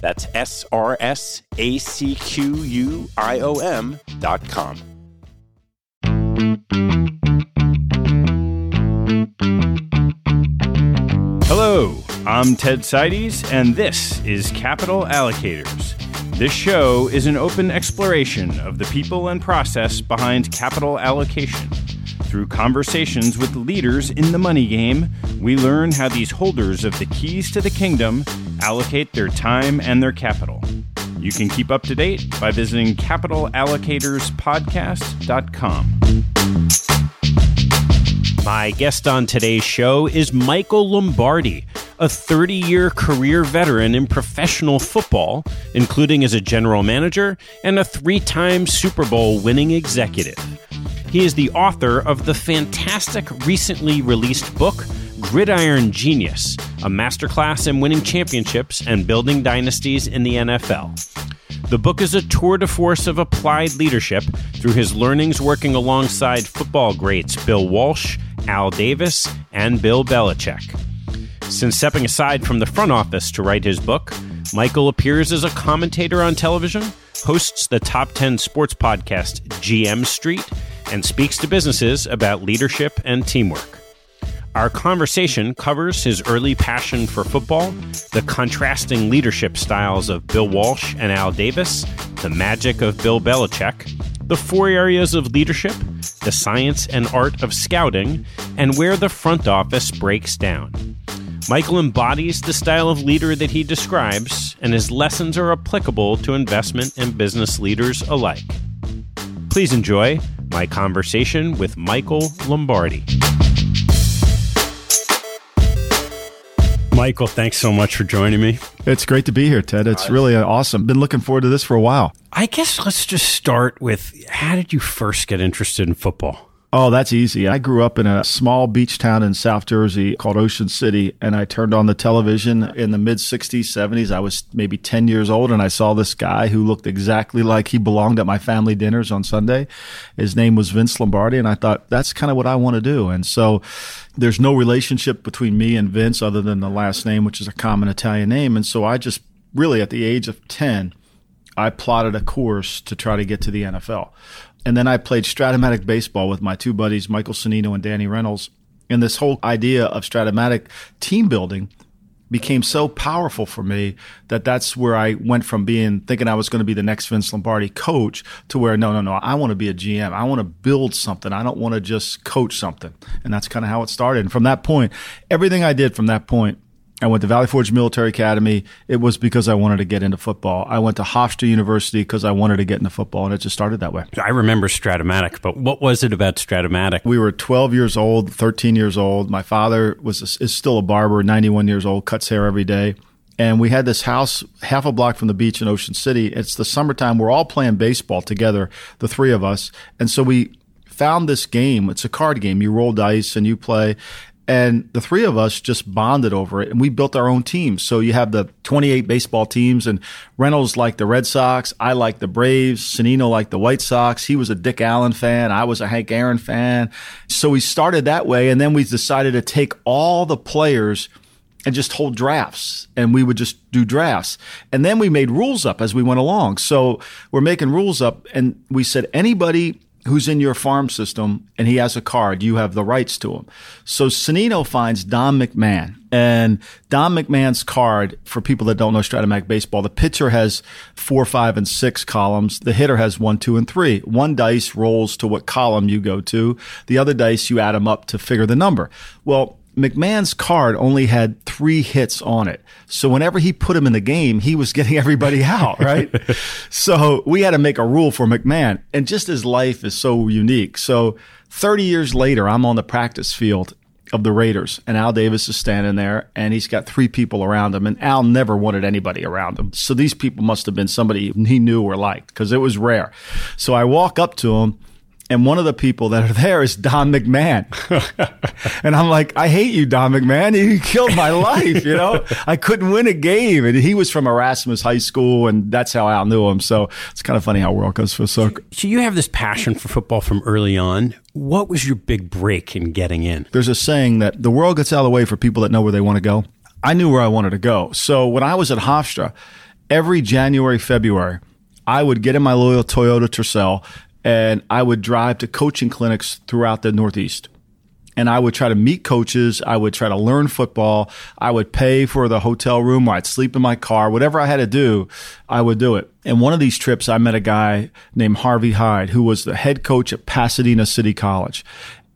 That's S R S A C Q U I O M dot com. Hello, I'm Ted Seides, and this is Capital Allocators. This show is an open exploration of the people and process behind capital allocation. Through conversations with leaders in the money game, we learn how these holders of the keys to the kingdom allocate their time and their capital. You can keep up to date by visiting capitalallocatorspodcast.com. My guest on today's show is Michael Lombardi, a 30 year career veteran in professional football, including as a general manager and a three time Super Bowl winning executive. He is the author of the fantastic recently released book, Gridiron Genius, a masterclass in winning championships and building dynasties in the NFL. The book is a tour de force of applied leadership through his learnings working alongside football greats Bill Walsh, Al Davis, and Bill Belichick. Since stepping aside from the front office to write his book, Michael appears as a commentator on television, hosts the top 10 sports podcast GM Street, and speaks to businesses about leadership and teamwork. Our conversation covers his early passion for football, the contrasting leadership styles of Bill Walsh and Al Davis, the magic of Bill Belichick, the four areas of leadership, the science and art of scouting, and where the front office breaks down. Michael embodies the style of leader that he describes, and his lessons are applicable to investment and business leaders alike. Please enjoy my conversation with Michael Lombardi. Michael, thanks so much for joining me. It's great to be here, Ted. It's uh, really uh, awesome. Been looking forward to this for a while. I guess let's just start with how did you first get interested in football? Oh, that's easy. I grew up in a small beach town in South Jersey called Ocean City, and I turned on the television in the mid 60s, 70s. I was maybe 10 years old, and I saw this guy who looked exactly like he belonged at my family dinners on Sunday. His name was Vince Lombardi, and I thought, that's kind of what I want to do. And so there's no relationship between me and Vince other than the last name, which is a common Italian name. And so I just really, at the age of 10, I plotted a course to try to get to the NFL. And then I played Stratomatic baseball with my two buddies, Michael Cennino and Danny Reynolds. And this whole idea of Stratomatic team building became so powerful for me that that's where I went from being thinking I was going to be the next Vince Lombardi coach to where no, no, no, I want to be a GM. I want to build something. I don't want to just coach something. And that's kind of how it started. And from that point, everything I did from that point I went to Valley Forge Military Academy. It was because I wanted to get into football. I went to Hofstra University because I wanted to get into football, and it just started that way. I remember Stratomatic, but what was it about Stratomatic? We were 12 years old, 13 years old. My father was a, is still a barber, 91 years old, cuts hair every day. And we had this house half a block from the beach in Ocean City. It's the summertime. We're all playing baseball together, the three of us. And so we found this game. It's a card game. You roll dice and you play. And the three of us just bonded over it and we built our own teams. So you have the 28 baseball teams and Reynolds liked the Red Sox. I liked the Braves. Cennino liked the White Sox. He was a Dick Allen fan. I was a Hank Aaron fan. So we started that way. And then we decided to take all the players and just hold drafts and we would just do drafts. And then we made rules up as we went along. So we're making rules up and we said anybody who's in your farm system and he has a card, you have the rights to him. So Cennino finds Don McMahon and Don McMahon's card for people that don't know Stratomatic baseball, the pitcher has four, five, and six columns. The hitter has one, two, and three. One dice rolls to what column you go to. The other dice, you add them up to figure the number. Well, McMahon's card only had three hits on it. So whenever he put him in the game, he was getting everybody out, right? so we had to make a rule for McMahon. And just his life is so unique. So 30 years later, I'm on the practice field of the Raiders and Al Davis is standing there and he's got three people around him and Al never wanted anybody around him. So these people must have been somebody he knew or liked because it was rare. So I walk up to him and one of the people that are there is Don McMahon. and I'm like, I hate you, Don McMahon. You killed my life. You know, I couldn't win a game. And he was from Erasmus High School, and that's how I knew him. So it's kind of funny how world goes for so. So you have this passion for football from early on. What was your big break in getting in? There's a saying that the world gets out of the way for people that know where they want to go. I knew where I wanted to go. So when I was at Hofstra, every January, February, I would get in my loyal Toyota Tercel and I would drive to coaching clinics throughout the Northeast. And I would try to meet coaches. I would try to learn football. I would pay for the hotel room. I'd sleep in my car. Whatever I had to do, I would do it. And one of these trips, I met a guy named Harvey Hyde, who was the head coach at Pasadena City College.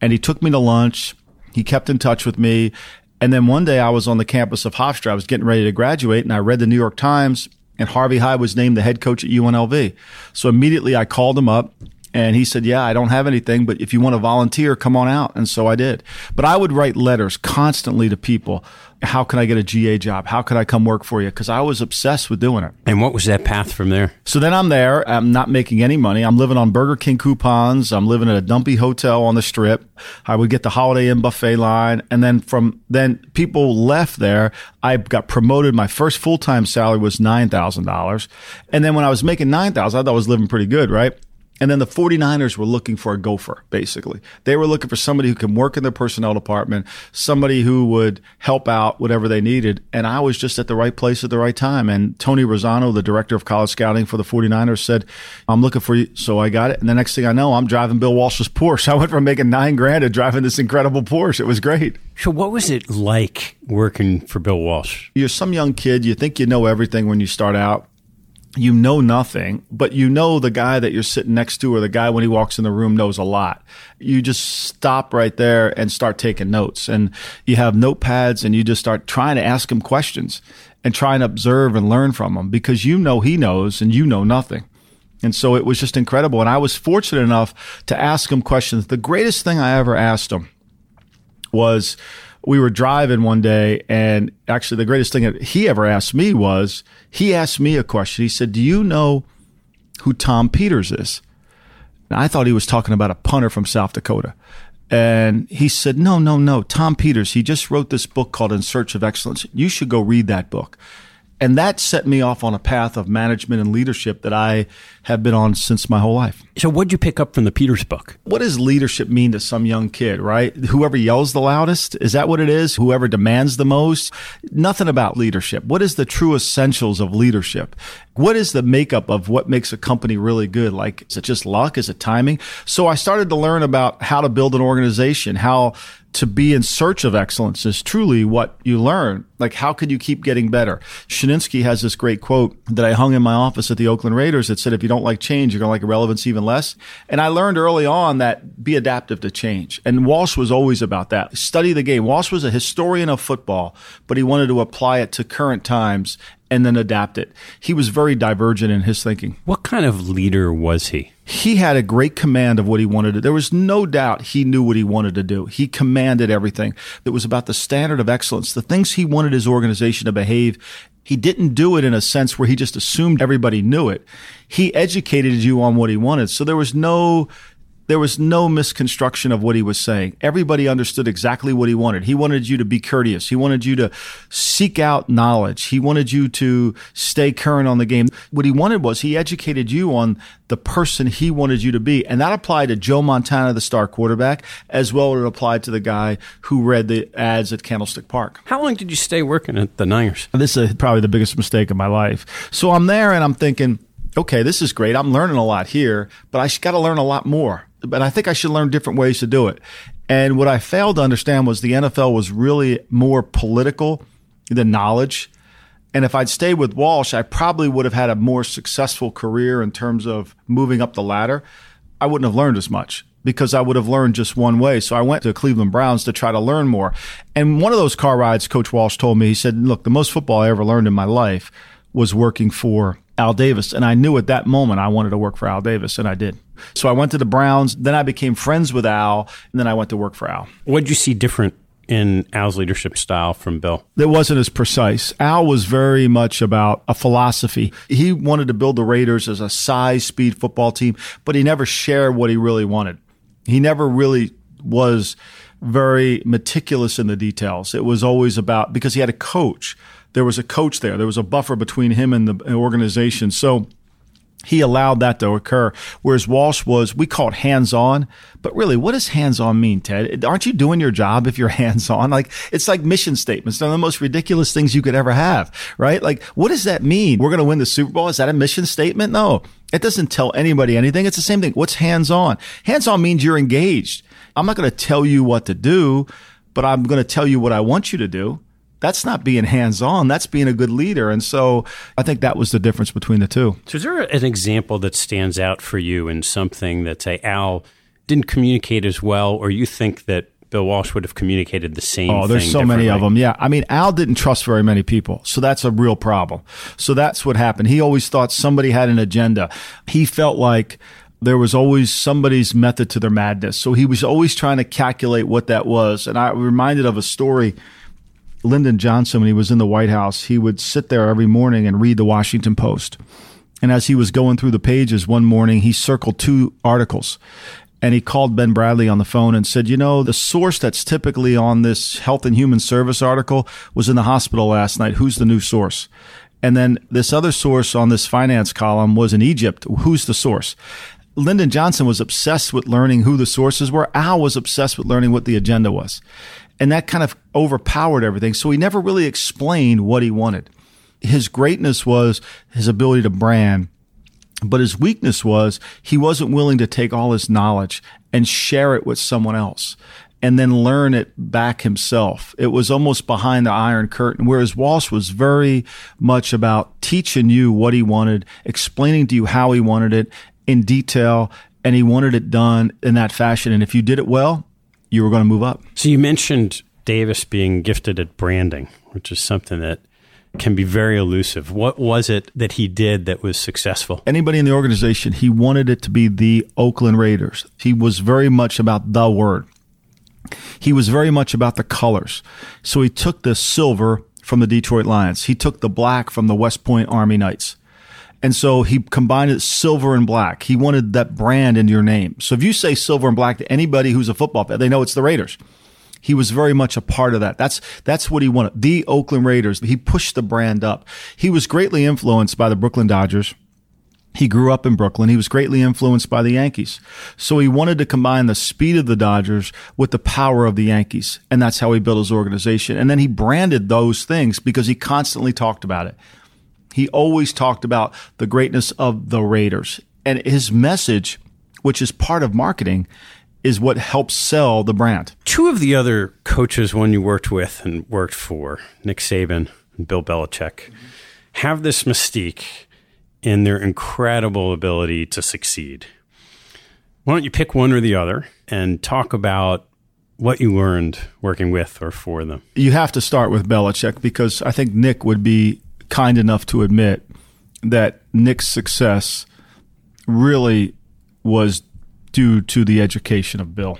And he took me to lunch. He kept in touch with me. And then one day I was on the campus of Hofstra. I was getting ready to graduate and I read the New York Times and Harvey Hyde was named the head coach at UNLV. So immediately I called him up and he said, Yeah, I don't have anything, but if you want to volunteer, come on out. And so I did. But I would write letters constantly to people. How can I get a GA job? How can I come work for you? Because I was obsessed with doing it. And what was that path from there? So then I'm there. I'm not making any money. I'm living on Burger King coupons. I'm living at a dumpy hotel on the strip. I would get the Holiday Inn buffet line. And then from then people left there. I got promoted. My first full time salary was $9,000. And then when I was making 9000 I thought I was living pretty good, right? And then the 49ers were looking for a gopher, basically. They were looking for somebody who can work in their personnel department, somebody who would help out whatever they needed. And I was just at the right place at the right time. And Tony Razzano, the director of college scouting for the 49ers, said, I'm looking for you. So I got it. And the next thing I know, I'm driving Bill Walsh's Porsche. I went from making nine grand to driving this incredible Porsche. It was great. So what was it like working for Bill Walsh? You're some young kid. You think you know everything when you start out you know nothing, but you know the guy that you're sitting next to or the guy when he walks in the room knows a lot. You just stop right there and start taking notes and you have notepads and you just start trying to ask him questions and try and observe and learn from him because you know he knows and you know nothing. And so it was just incredible. And I was fortunate enough to ask him questions. The greatest thing I ever asked him was, we were driving one day, and actually, the greatest thing that he ever asked me was he asked me a question. He said, Do you know who Tom Peters is? And I thought he was talking about a punter from South Dakota. And he said, No, no, no. Tom Peters, he just wrote this book called In Search of Excellence. You should go read that book. And that set me off on a path of management and leadership that I have been on since my whole life. So, what'd you pick up from the Peters book? What does leadership mean to some young kid, right? Whoever yells the loudest? Is that what it is? Whoever demands the most? Nothing about leadership. What is the true essentials of leadership? What is the makeup of what makes a company really good? Like, is it just luck? Is it timing? So I started to learn about how to build an organization, how to be in search of excellence is truly what you learn. Like, how could you keep getting better? Shinseki has this great quote that I hung in my office at the Oakland Raiders that said, if you don't like change, you're going to like irrelevance even less. And I learned early on that be adaptive to change. And Walsh was always about that. Study the game. Walsh was a historian of football, but he wanted to apply it to current times and then adapt it. He was very divergent in his thinking. What kind of leader was he? He had a great command of what he wanted to do. There was no doubt he knew what he wanted to do. He commanded everything. It was about the standard of excellence, the things he wanted his organization to behave. He didn't do it in a sense where he just assumed everybody knew it. He educated you on what he wanted. So there was no there was no misconstruction of what he was saying. Everybody understood exactly what he wanted. He wanted you to be courteous. He wanted you to seek out knowledge. He wanted you to stay current on the game. What he wanted was he educated you on the person he wanted you to be. And that applied to Joe Montana, the star quarterback, as well as it applied to the guy who read the ads at Candlestick Park. How long did you stay working at the Niners? This is probably the biggest mistake of my life. So I'm there and I'm thinking, okay, this is great. I'm learning a lot here, but I got to learn a lot more but I think I should learn different ways to do it. And what I failed to understand was the NFL was really more political than knowledge. And if I'd stayed with Walsh, I probably would have had a more successful career in terms of moving up the ladder. I wouldn't have learned as much because I would have learned just one way. So I went to Cleveland Browns to try to learn more. And one of those car rides, Coach Walsh told me, he said, Look, the most football I ever learned in my life was working for Al Davis. And I knew at that moment I wanted to work for Al Davis, and I did. So I went to the Browns. Then I became friends with Al, and then I went to work for Al. What did you see different in Al's leadership style from Bill? It wasn't as precise. Al was very much about a philosophy. He wanted to build the Raiders as a size speed football team, but he never shared what he really wanted. He never really was very meticulous in the details. It was always about because he had a coach. There was a coach there. There was a buffer between him and the organization. So he allowed that to occur. Whereas Walsh was, we call it hands on. But really, what does hands on mean, Ted? Aren't you doing your job if you're hands on? Like, it's like mission statements. They're the most ridiculous things you could ever have, right? Like, what does that mean? We're going to win the Super Bowl. Is that a mission statement? No, it doesn't tell anybody anything. It's the same thing. What's hands on? Hands on means you're engaged. I'm not going to tell you what to do, but I'm going to tell you what I want you to do that's not being hands on. That's being a good leader. And so I think that was the difference between the two. So, is there an example that stands out for you in something that, say, Al didn't communicate as well, or you think that Bill Walsh would have communicated the same. Oh, there's so many of them. Yeah. I mean, Al didn't trust very many people. So that's a real problem. So that's what happened. He always thought somebody had an agenda. He felt like there was always somebody's method to their madness. So he was always trying to calculate what that was. And I reminded of a story Lyndon Johnson, when he was in the White House, he would sit there every morning and read the Washington Post. And as he was going through the pages one morning, he circled two articles. And he called Ben Bradlee on the phone and said, You know, the source that's typically on this Health and Human Service article was in the hospital last night. Who's the new source? And then this other source on this finance column was in Egypt. Who's the source? Lyndon Johnson was obsessed with learning who the sources were. Al was obsessed with learning what the agenda was. And that kind of overpowered everything. So he never really explained what he wanted. His greatness was his ability to brand, but his weakness was he wasn't willing to take all his knowledge and share it with someone else and then learn it back himself. It was almost behind the iron curtain, whereas Walsh was very much about teaching you what he wanted, explaining to you how he wanted it in detail, and he wanted it done in that fashion. And if you did it well, you were going to move up. So you mentioned Davis being gifted at branding, which is something that can be very elusive. What was it that he did that was successful? Anybody in the organization, he wanted it to be the Oakland Raiders. He was very much about the word. He was very much about the colors. So he took the silver from the Detroit Lions. He took the black from the West Point Army Knights. And so he combined it silver and black. He wanted that brand in your name. So if you say silver and black to anybody who's a football fan, they know it's the Raiders. He was very much a part of that. That's that's what he wanted. The Oakland Raiders. He pushed the brand up. He was greatly influenced by the Brooklyn Dodgers. He grew up in Brooklyn. He was greatly influenced by the Yankees. So he wanted to combine the speed of the Dodgers with the power of the Yankees. And that's how he built his organization. And then he branded those things because he constantly talked about it. He always talked about the greatness of the Raiders. And his message, which is part of marketing, is what helps sell the brand. Two of the other coaches, one you worked with and worked for, Nick Saban and Bill Belichick, have this mystique in their incredible ability to succeed. Why don't you pick one or the other and talk about what you learned working with or for them? You have to start with Belichick because I think Nick would be kind enough to admit that Nick's success really was due to the education of Bill.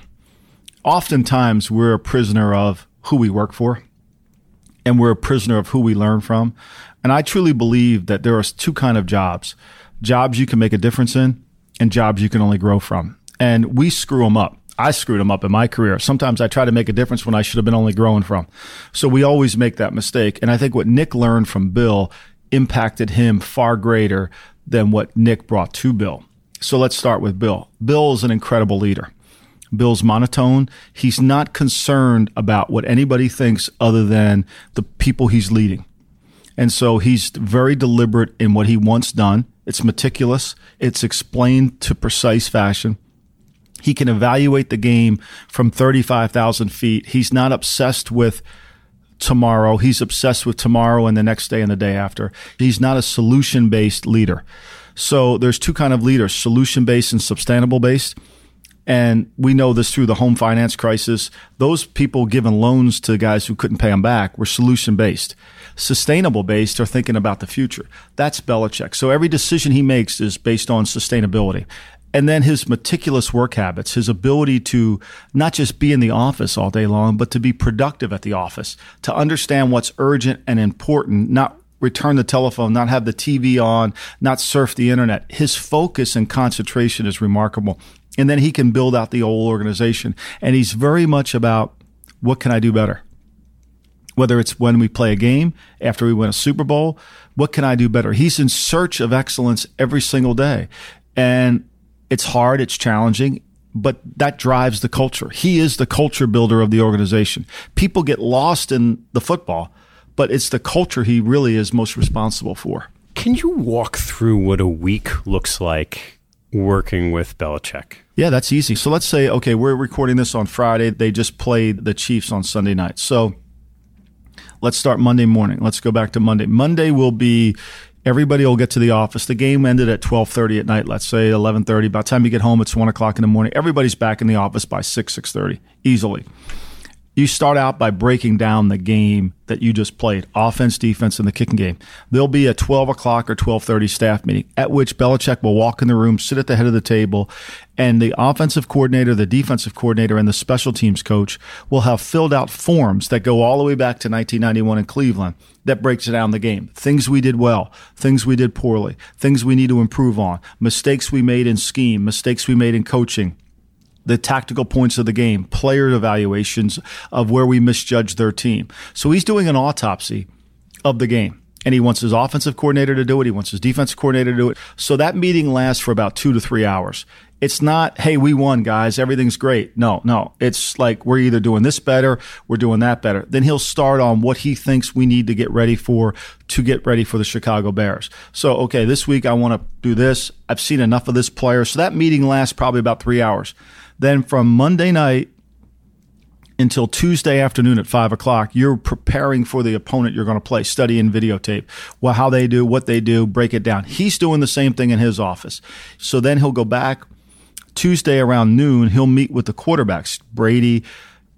Oftentimes, we're a prisoner of who we work for, and we're a prisoner of who we learn from. And I truly believe that there are two kind of jobs: jobs you can make a difference in, and jobs you can only grow from. And we screw them up. I screwed them up in my career. Sometimes I try to make a difference when I should have been only growing from. So we always make that mistake. And I think what Nick learned from Bill impacted him far greater than what Nick brought to Bill. So let's start with Bill. Bill is an incredible leader. Bill's monotone. He's not concerned about what anybody thinks other than the people he's leading. And so he's very deliberate in what he wants done. It's meticulous. It's explained to precise fashion. He can evaluate the game from 35,000 feet. He's not obsessed with tomorrow. He's obsessed with tomorrow and the next day and the day after. He's not a solution based leader. So there's two kind of leaders, solution based and sustainable based. And we know this through the home finance crisis. Those people giving loans to guys who couldn't pay them back were solution based. Sustainable based are thinking about the future. That's Belichick. So every decision he makes is based on sustainability. And then his meticulous work habits, his ability to not just be in the office all day long, but to be productive at the office, to understand what's urgent and important, not return the telephone, not have the TV on, not surf the internet. His focus and concentration is remarkable. And then he can build out the whole organization. And he's very much about what can I do better? Whether it's when we play a game, after we win a Super Bowl, what can I do better? He's in search of excellence every single day. And it's hard, it's challenging, but that drives the culture. He is the culture builder of the organization. People get lost in the football, but it's the culture he really is most responsible for. Can you walk through what a week looks like working with Belichick? Yeah, that's easy. So let's say, okay, we're recording this on Friday. They just played the Chiefs on Sunday night. So let's start Monday morning. Let's go back to Monday. Monday will be everybody will get to the office. The game ended at 12:30 at night. Let's say 11:30. By the time you get home, it's one o'clock in the morning. Everybody's back in the office by six 6:30 easily you start out by breaking down the game that you just played, offense, defense, and the kicking game. There'll be a 12 o'clock or 1230 staff meeting at which Belichick will walk in the room, sit at the head of the table, and the offensive coordinator, the defensive coordinator, and the special teams coach will have filled out forms that go all the way back to 1991 in Cleveland that breaks down the game. Things we did well, things we did poorly, things we need to improve on, mistakes we made in scheme, mistakes we made in coaching the tactical points of the game, player evaluations of where we misjudged their team. So he's doing an autopsy of the game. And he wants his offensive coordinator to do it. He wants his defensive coordinator to do it. So that meeting lasts for about two to three hours. It's not, hey, we won, guys. Everything's great. No, no. It's like we're either doing this better, we're doing that better. Then he'll start on what he thinks we need to get ready for to get ready for the Chicago Bears. So, okay, this week I want to do this. I've seen enough of this player. So that meeting lasts probably about three hours. Then from Monday night until Tuesday afternoon at five o'clock, you're preparing for the opponent you're going to play, studying videotape, well, how they do, what they do, break it down. He's doing the same thing in his office. So then he'll go back Tuesday around noon. He'll meet with the quarterbacks, Brady,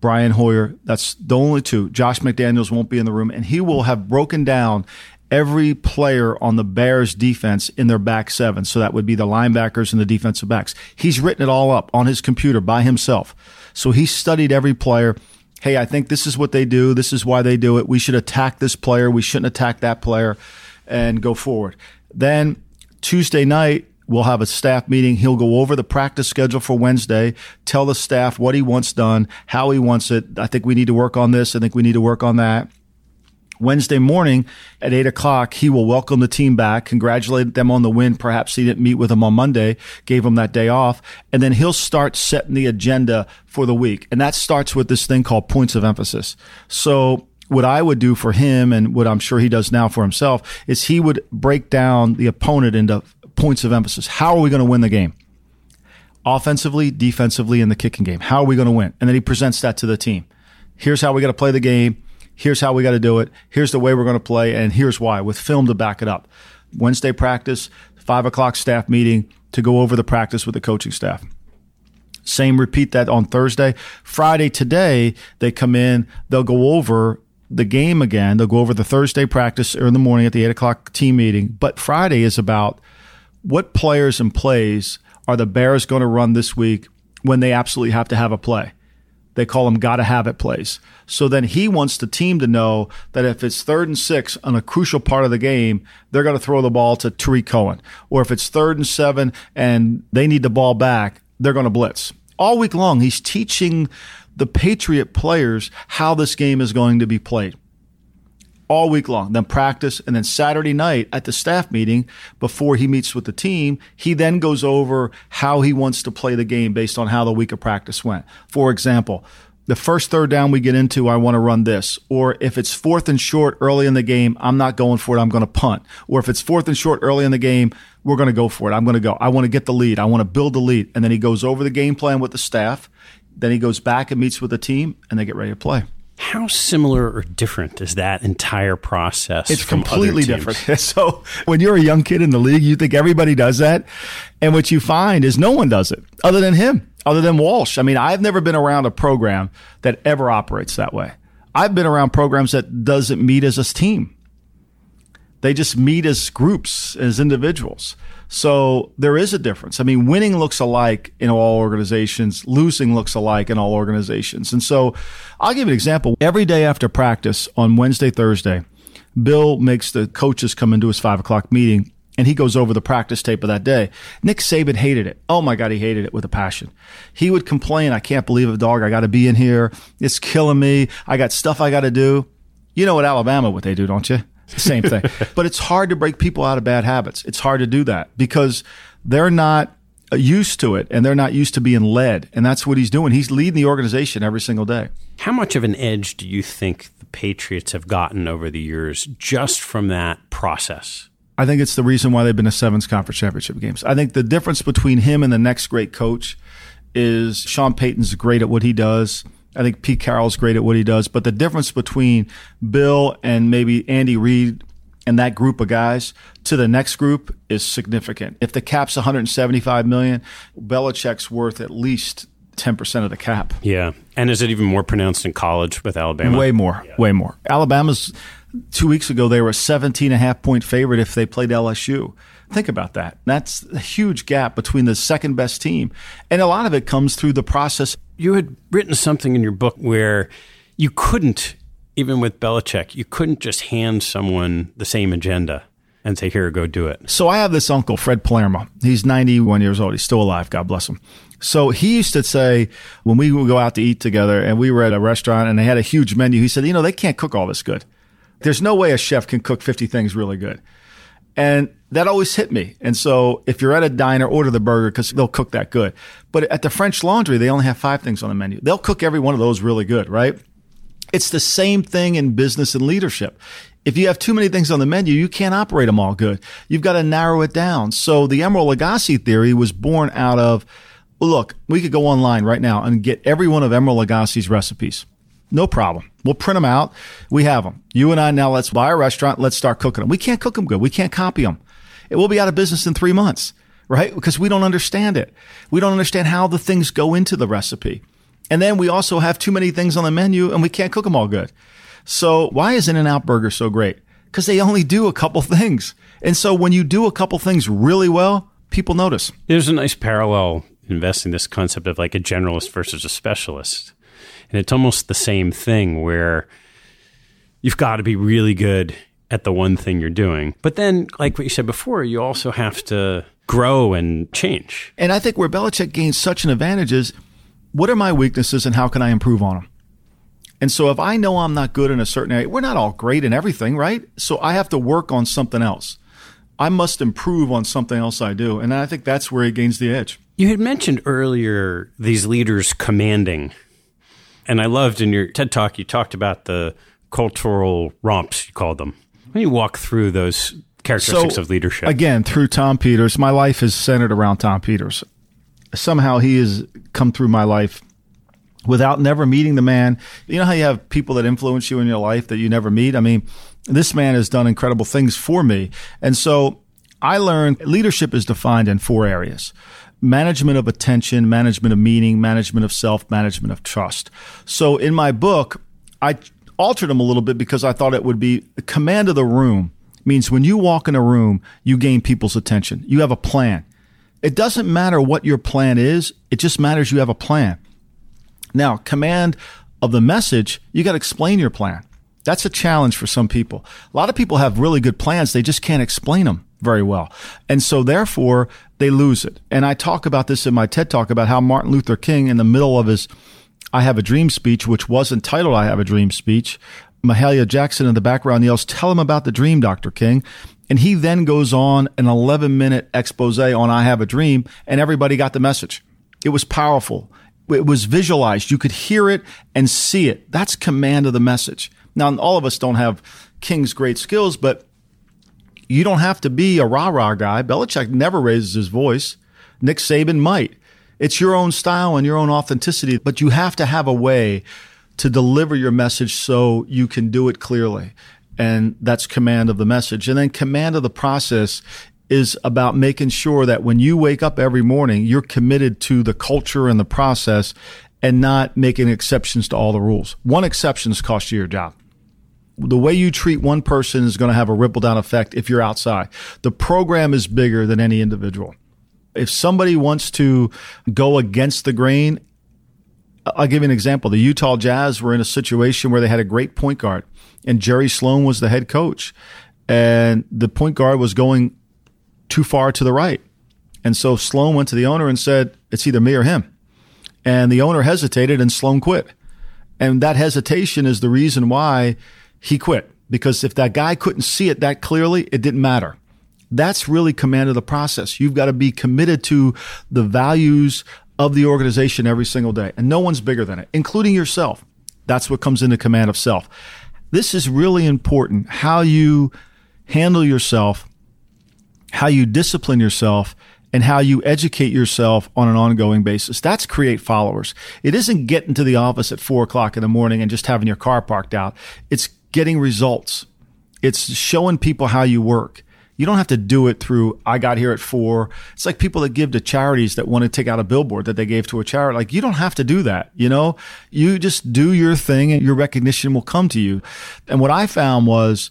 Brian Hoyer. That's the only two. Josh McDaniels won't be in the room, and he will have broken down every player on the Bears defense in their back seven. So that would be the linebackers and the defensive backs. He's written it all up on his computer by himself. So he studied every player. Hey, I think this is what they do. This is why they do it. We should attack this player. We shouldn't attack that player and go forward. Then Tuesday night, we'll have a staff meeting. He'll go over the practice schedule for Wednesday, tell the staff what he wants done, how he wants it. I think we need to work on this. I think we need to work on that. Wednesday morning at eight o'clock, he will welcome the team back, congratulate them on the win. Perhaps he didn't meet with them on Monday, gave them that day off. And then he'll start setting the agenda for the week. And that starts with this thing called points of emphasis. So what I would do for him and what I'm sure he does now for himself is he would break down the opponent into points of emphasis. How are we going to win the game? Offensively, defensively, in the kicking game. How are we going to win? And then he presents that to the team. Here's how we got to play the game. Here's how we got to do it. Here's the way we're going to play. And here's why with film to back it up. Wednesday practice, five o'clock staff meeting to go over the practice with the coaching staff. Same repeat that on Thursday. Friday today, they come in, they'll go over the game again. They'll go over the Thursday practice or in the morning at the eight o'clock team meeting. But Friday is about what players and plays are the Bears going to run this week when they absolutely have to have a play? They call them gotta have it plays. So then he wants the team to know that if it's third and six on a crucial part of the game, they're going to throw the ball to Tarik Cohen. Or if it's third and seven and they need the ball back, they're going to blitz. All week long, he's teaching the Patriot players how this game is going to be played all week long, then practice, and then Saturday night at the staff meeting before he meets with the team, he then goes over how he wants to play the game based on how the week of practice went. For example, the first third down we get into, I want to run this. Or if it's fourth and short early in the game, I'm not going for it. I'm going to punt. Or if it's fourth and short early in the game, we're going to go for it. I'm going to go. I want to get the lead. I want to build the lead. And then he goes over the game plan with the staff. Then he goes back and meets with the team and they get ready to play. How similar or different is that entire process? It's completely different. So when you're a young kid in the league, you think everybody does that. And what you find is no one does it other than him, other than Walsh. I mean, I've never been around a program that ever operates that way. I've been around programs that doesn't meet as a team. They just meet as groups, as individuals. So there is a difference. I mean, winning looks alike in all organizations, losing looks alike in all organizations. And so I'll give an example. Every day after practice on Wednesday, Thursday, Bill makes the coaches come into his five o'clock meeting and he goes over the practice tape of that day. Nick Saban hated it. Oh my God, he hated it with a passion. He would complain, I can't believe it, dog. I got to be in here. It's killing me. I got stuff I got to do. You know what Alabama, what they do, don't you? Same thing. but it's hard to break people out of bad habits. It's hard to do that because they're not used to it and they're not used to being led. And that's what he's doing. He's leading the organization every single day. How much of an edge do you think the Patriots have gotten over the years just from that process? I think it's the reason why they've been to Sevens Conference Championship games. I think the difference between him and the next great coach is Sean Payton's great at what he does. I think Pete Carroll's great at what he does, but the difference between Bill and maybe Andy Reid and that group of guys to the next group is significant. If the cap's 175 million, Belichick's worth at least 10% of the cap. Yeah. And is it even more pronounced in college with Alabama? Way more. Yeah. Way more. Alabama's two weeks ago, they were a 17 and a half point favorite if they played LSU. Think about that. That's a huge gap between the second best team. And a lot of it comes through the process. You had written something in your book where you couldn't, even with Belichick, you couldn't just hand someone the same agenda and say, here, go do it. So I have this uncle, Fred Palermo. He's 91 years old. He's still alive. God bless him. So he used to say when we would go out to eat together and we were at a restaurant and they had a huge menu, he said, you know, they can't cook all this good. There's no way a chef can cook 50 things really good. And that always hit me. And so if you're at a diner, order the burger because they'll cook that good. But at the French Laundry, they only have five things on the menu. They'll cook every one of those really good, right? It's the same thing in business and leadership. If you have too many things on the menu, you can't operate them all good. You've got to narrow it down. So the Emeril Lagasse theory was born out of, look, we could go online right now and get every one of Emeril Lagasse's recipes. No problem. We'll print them out. We have them. You and I now let's buy a restaurant. Let's start cooking them. We can't cook them good. We can't copy them. It will be out of business in three months, right? Because we don't understand it. We don't understand how the things go into the recipe. And then we also have too many things on the menu and we can't cook them all good. So why is In-N-Out Burger so great? Because they only do a couple things. And so when you do a couple things really well, people notice. There's a nice parallel investing this concept of like a generalist versus a specialist. And it's almost the same thing where you've got to be really good at the one thing you're doing. But then, like what you said before, you also have to grow and change. And I think where Belichick gains such an advantage is what are my weaknesses and how can I improve on them? And so if I know I'm not good in a certain area, we're not all great in everything, right? So I have to work on something else. I must improve on something else I do. And I think that's where he gains the edge. You had mentioned earlier these leaders commanding. And I loved in your TED talk, you talked about the cultural romps, you called them. When you walk through those characteristics So, of leadership. Again, through Tom Peters, my life is centered around Tom Peters. Somehow he has come through my life without never meeting the man. You know how you have people that influence you in your life that you never meet? I mean, this man has done incredible things for me. And so I learned leadership is defined in four areas. Management of attention, management of meaning, management of self, management of trust. So in my book, I altered them a little bit because I thought it would be command of the room means when you walk in a room, you gain people's attention. You have a plan. It doesn't matter what your plan is. It just matters you have a plan. Now, command of the message, you got to explain your plan. That's a challenge for some people. A lot of people have really good plans. They just can't explain them very well. And so therefore they lose it. And I talk about this in my TED talk about how Martin Luther King in the middle of his I have a dream speech, which was entitled I have a dream speech. Mahalia Jackson in the background yells, tell him about the dream, Dr. King. And he then goes on an 11 minute expose on I have a dream and everybody got the message. It was powerful. It was visualized. You could hear it and see it. That's command of the message. Now, all of us don't have King's great skills, but you don't have to be a rah rah guy. Belichick never raises his voice. Nick Saban might. It's your own style and your own authenticity, but you have to have a way to deliver your message so you can do it clearly. And that's command of the message. And then command of the process is about making sure that when you wake up every morning, you're committed to the culture and the process and not making exceptions to all the rules. One exception is cost you your job the way you treat one person is going to have a ripple down effect if you're outside. The program is bigger than any individual. If somebody wants to go against the grain, I'll give you an example. The Utah Jazz were in a situation where they had a great point guard, and Jerry Sloan was the head coach, and the point guard was going too far to the right. And so Sloan went to the owner and said, It's either me or him. And the owner hesitated, and Sloan quit. And that hesitation is the reason why he quit because if that guy couldn't see it that clearly, it didn't matter. That's really command of the process. You've got to be committed to the values of the organization every single day. And no one's bigger than it, including yourself. That's what comes into command of self. This is really important how you handle yourself, how you discipline yourself, and how you educate yourself on an ongoing basis. That's create followers. It isn't getting to the office at four o'clock in the morning and just having your car parked out. It's getting results. It's showing people how you work. You don't have to do it through, I got here at four. It's like people that give to charities that want to take out a billboard that they gave to a charity. Like, you don't have to do that. You know, you just do your thing and your recognition will come to you. And what I found was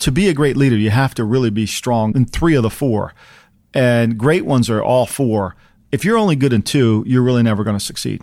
to be a great leader, you have to really be strong in three of the four. And great ones are all four. If you're only good in two, you're really never going to succeed.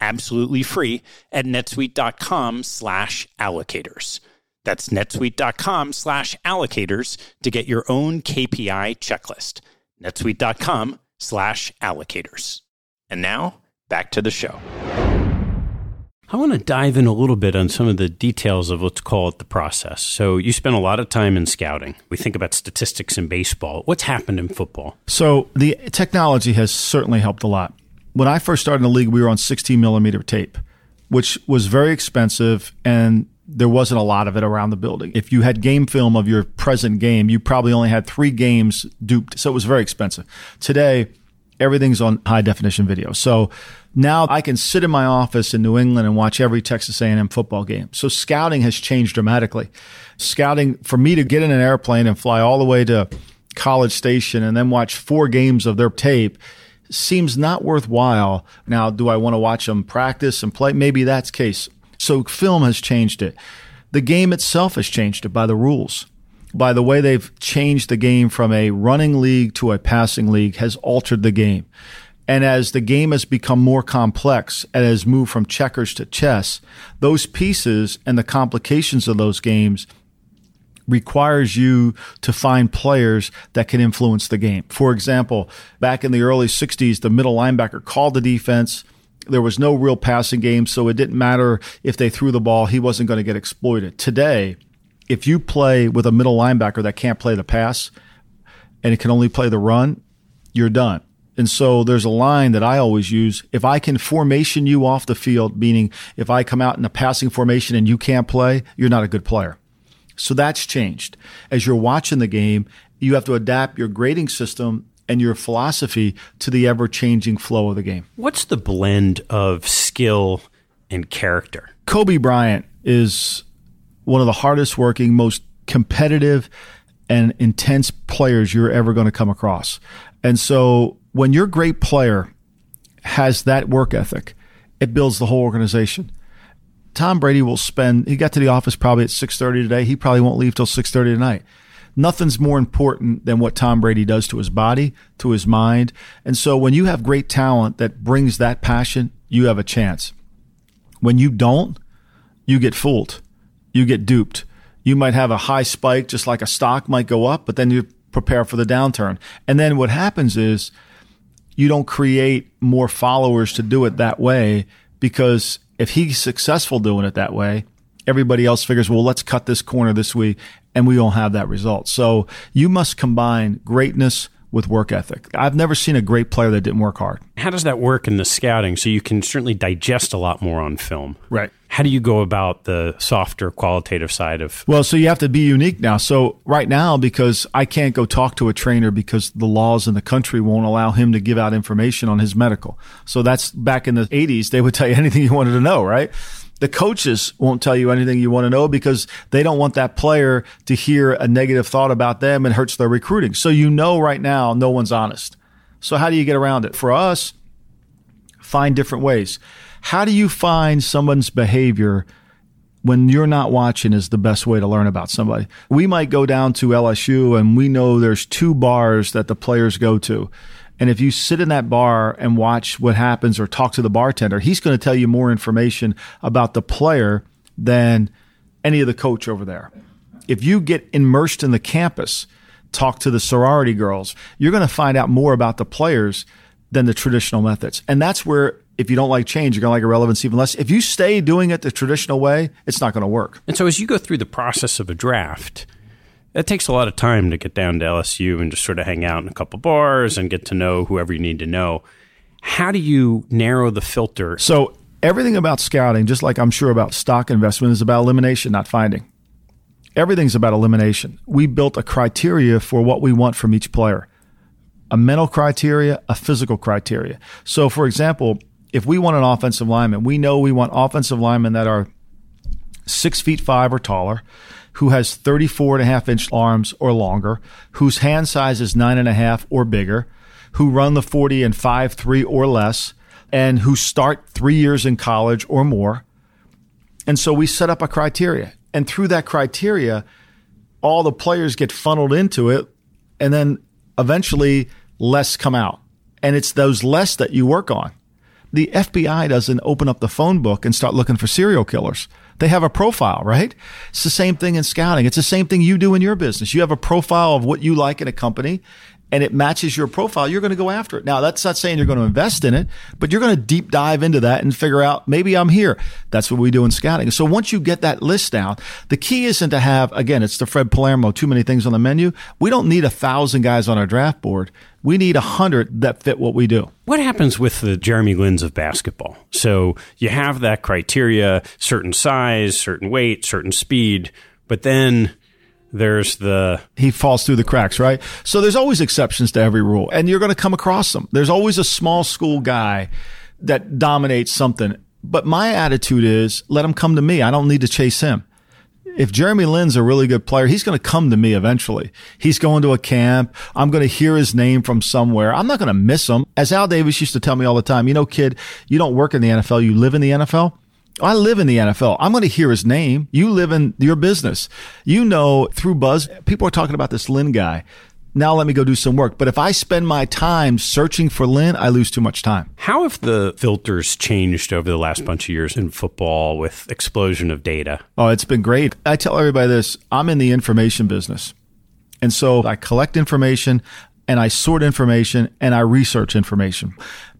absolutely free at netsuite.com slash allocators. That's netsuite.com slash allocators to get your own KPI checklist. netsuite.com slash allocators. And now, back to the show. I want to dive in a little bit on some of the details of let's call it the process. So you spend a lot of time in scouting. We think about statistics in baseball. What's happened in football? So the technology has certainly helped a lot. When I first started in the league, we were on 16 millimeter tape, which was very expensive and there wasn't a lot of it around the building. If you had game film of your present game, you probably only had three games duped. So it was very expensive. Today, everything's on high definition video. So now I can sit in my office in New England and watch every Texas A&M football game. So scouting has changed dramatically. Scouting for me to get in an airplane and fly all the way to College Station and then watch four games of their tape seems not worthwhile. Now, do I want to watch them practice and play? Maybe that's case. So film has changed it. The game itself has changed it by the rules. By the way they've changed the game from a running league to a passing league has altered the game. And as the game has become more complex and has moved from checkers to chess, those pieces and the complications of those games requires you to find players that can influence the game. For example, back in the early 60s, the middle linebacker called the defense. There was no real passing game, so it didn't matter if they threw the ball, he wasn't going to get exploited. Today, if you play with a middle linebacker that can't play the pass and it can only play the run, you're done. And so there's a line that I always use. If I can formation you off the field, meaning if I come out in a passing formation and you can't play, you're not a good player. So that's changed. As you're watching the game, you have to adapt your grading system and your philosophy to the ever changing flow of the game. What's the blend of skill and character? Kobe Bryant is one of the hardest working, most competitive and intense players you're ever going to come across. And so when your great player has that work ethic, it builds the whole organization. Tom Brady will spend. He got to the office probably at six thirty today. He probably won't leave till six thirty tonight. Nothing's more important than what Tom Brady does to his body, to his mind. And so when you have great talent that brings that passion, you have a chance. When you don't, you get fooled. You get duped. You might have a high spike, just like a stock might go up, but then you prepare for the downturn. And then what happens is you don't create more followers to do it that way because if he's successful doing it that way, everybody else figures, well, let's cut this corner this week and we won't have that result. So you must combine greatness with work ethic. I've never seen a great player that didn't work hard. How does that work in the scouting? So you can certainly digest a lot more on film. Right. How do you go about the softer qualitative side of Well, so you have to be unique now. So right now because I can't go talk to a trainer because the laws in the country won't allow him to give out information on his medical. So that's back in the 80s they would tell you anything you wanted to know, right? The coaches won't tell you anything you want to know because they don't want that player to hear a negative thought about them and hurts their recruiting. So you know right now no one's honest. So how do you get around it? For us, find different ways. How do you find someone's behavior when you're not watching is the best way to learn about somebody? We might go down to LSU and we know there's two bars that the players go to. And if you sit in that bar and watch what happens or talk to the bartender, he's going to tell you more information about the player than any of the coach over there. If you get immersed in the campus, talk to the sorority girls, you're going to find out more about the players than the traditional methods. And that's where if you don't like change, you're going to like irrelevance even less. If you stay doing it the traditional way, it's not going to work. And so as you go through the process of a draft, it takes a lot of time to get down to LSU and just sort of hang out in a couple bars and get to know whoever you need to know. How do you narrow the filter? So everything about scouting, just like I'm sure about stock investment, is about elimination, not finding. Everything's about elimination. We built a criteria for what we want from each player. A mental criteria, a physical criteria. So for example, if we want an offensive lineman, we know we want offensive linemen that are six feet five or taller, who has 34 and a half inch arms or longer, whose hand size is nine and a half or bigger, who run the 40 and five, three or less, and who start three years in college or more. And so we set up a criteria. And through that criteria, all the players get funneled into it. And then eventually less come out. And it's those less that you work on. The FBI doesn't open up the phone book and start looking for serial killers. They have a profile, right? It's the same thing in scouting. It's the same thing you do in your business. You have a profile of what you like in a company and it matches your profile, you're going to go after it. Now, that's not saying you're going to invest in it, but you're going to deep dive into that and figure out maybe I'm here. That's what we do in scouting. So once you get that list down, the key isn't to have, again, it's the Fred Palermo, too many things on the menu. We don't need a thousand guys on our draft board. We need a hundred that fit what we do. What happens with the Jeremy Lin's of basketball? So you have that criteria, certain size, certain weight, certain speed, but then there's the he falls through the cracks, right? So there's always exceptions to every rule, and you're going to come across them. There's always a small school guy that dominates something. But my attitude is let him come to me. I don't need to chase him. If Jeremy Lin's a really good player, he's going to come to me eventually. He's going to a camp. I'm going to hear his name from somewhere. I'm not going to miss him. As Al Davis used to tell me all the time, you know, kid, you don't work in the NFL, you live in the NFL. I live in the NFL. I'm going to hear his name. You live in your business. You know, through Buzz, people are talking about this Lin guy. Now let me go do some work. But if I spend my time searching for Lin, I lose too much time. How have the filters changed over the last bunch of years in football with explosion of data? Oh, it's been great. I tell everybody this I'm in the information business. And so I collect information and I sort information and I research information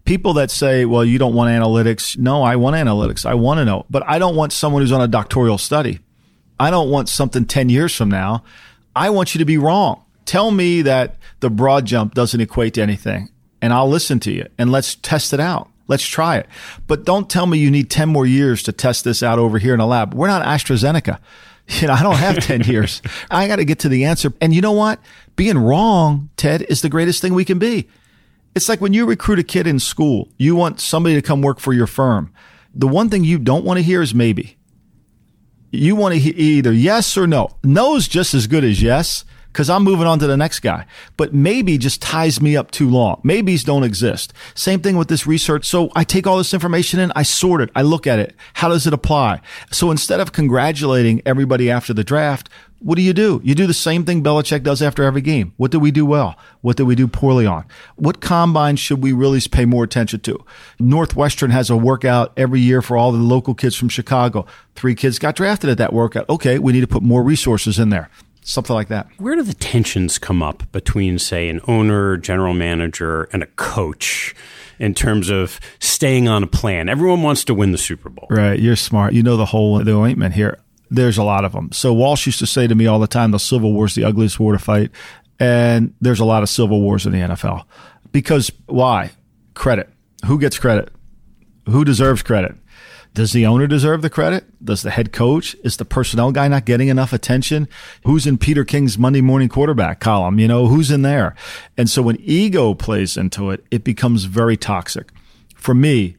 people that say, well, you don't want analytics. No, I want analytics. I want to know, but I don't want someone who's on a doctoral study. I don't want something 10 years from now. I want you to be wrong. Tell me that the broad jump doesn't equate to anything and I'll listen to you and let's test it out. Let's try it. But don't tell me you need 10 more years to test this out over here in a lab. We're not AstraZeneca. You know, I don't have 10 years. I got to get to the answer. And you know what? Being wrong, Ted, is the greatest thing we can be. It's like when you recruit a kid in school, you want somebody to come work for your firm. The one thing you don't want to hear is maybe. You want to hear either yes or no. No is just as good as yes because I'm moving on to the next guy. But maybe just ties me up too long. Maybes don't exist. Same thing with this research. So I take all this information in, I sort it, I look at it. How does it apply? So instead of congratulating everybody after the draft, what do you do? You do the same thing Belichick does after every game. What did we do well? What did we do poorly on? What combine should we really pay more attention to? Northwestern has a workout every year for all the local kids from Chicago. Three kids got drafted at that workout. Okay, we need to put more resources in there. Something like that. Where do the tensions come up between, say, an owner, general manager, and a coach? in terms of staying on a plan. Everyone wants to win the Super Bowl. Right. You're smart. You know the whole the ointment here there's a lot of them. So Walsh used to say to me all the time, the Civil War is the ugliest war to fight. And there's a lot of civil wars in the NFL. Because why? Credit. Who gets credit? Who deserves credit? Does the owner deserve the credit? Does the head coach? Is the personnel guy not getting enough attention? Who's in Peter King's Monday morning quarterback column? You know, who's in there? And so when ego plays into it, it becomes very toxic. For me,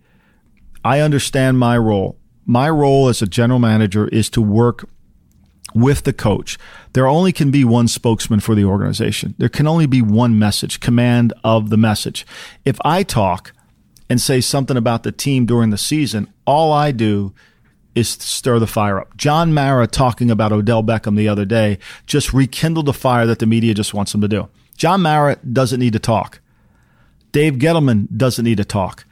I understand my role my role as a general manager is to work with the coach. There only can be one spokesman for the organization. There can only be one message, command of the message. If I talk and say something about the team during the season, all I do is stir the fire up. John Mara talking about Odell Beckham the other day just rekindled the fire that the media just wants him to do. John Mara doesn't need to talk. Dave Gettleman doesn't need to talk.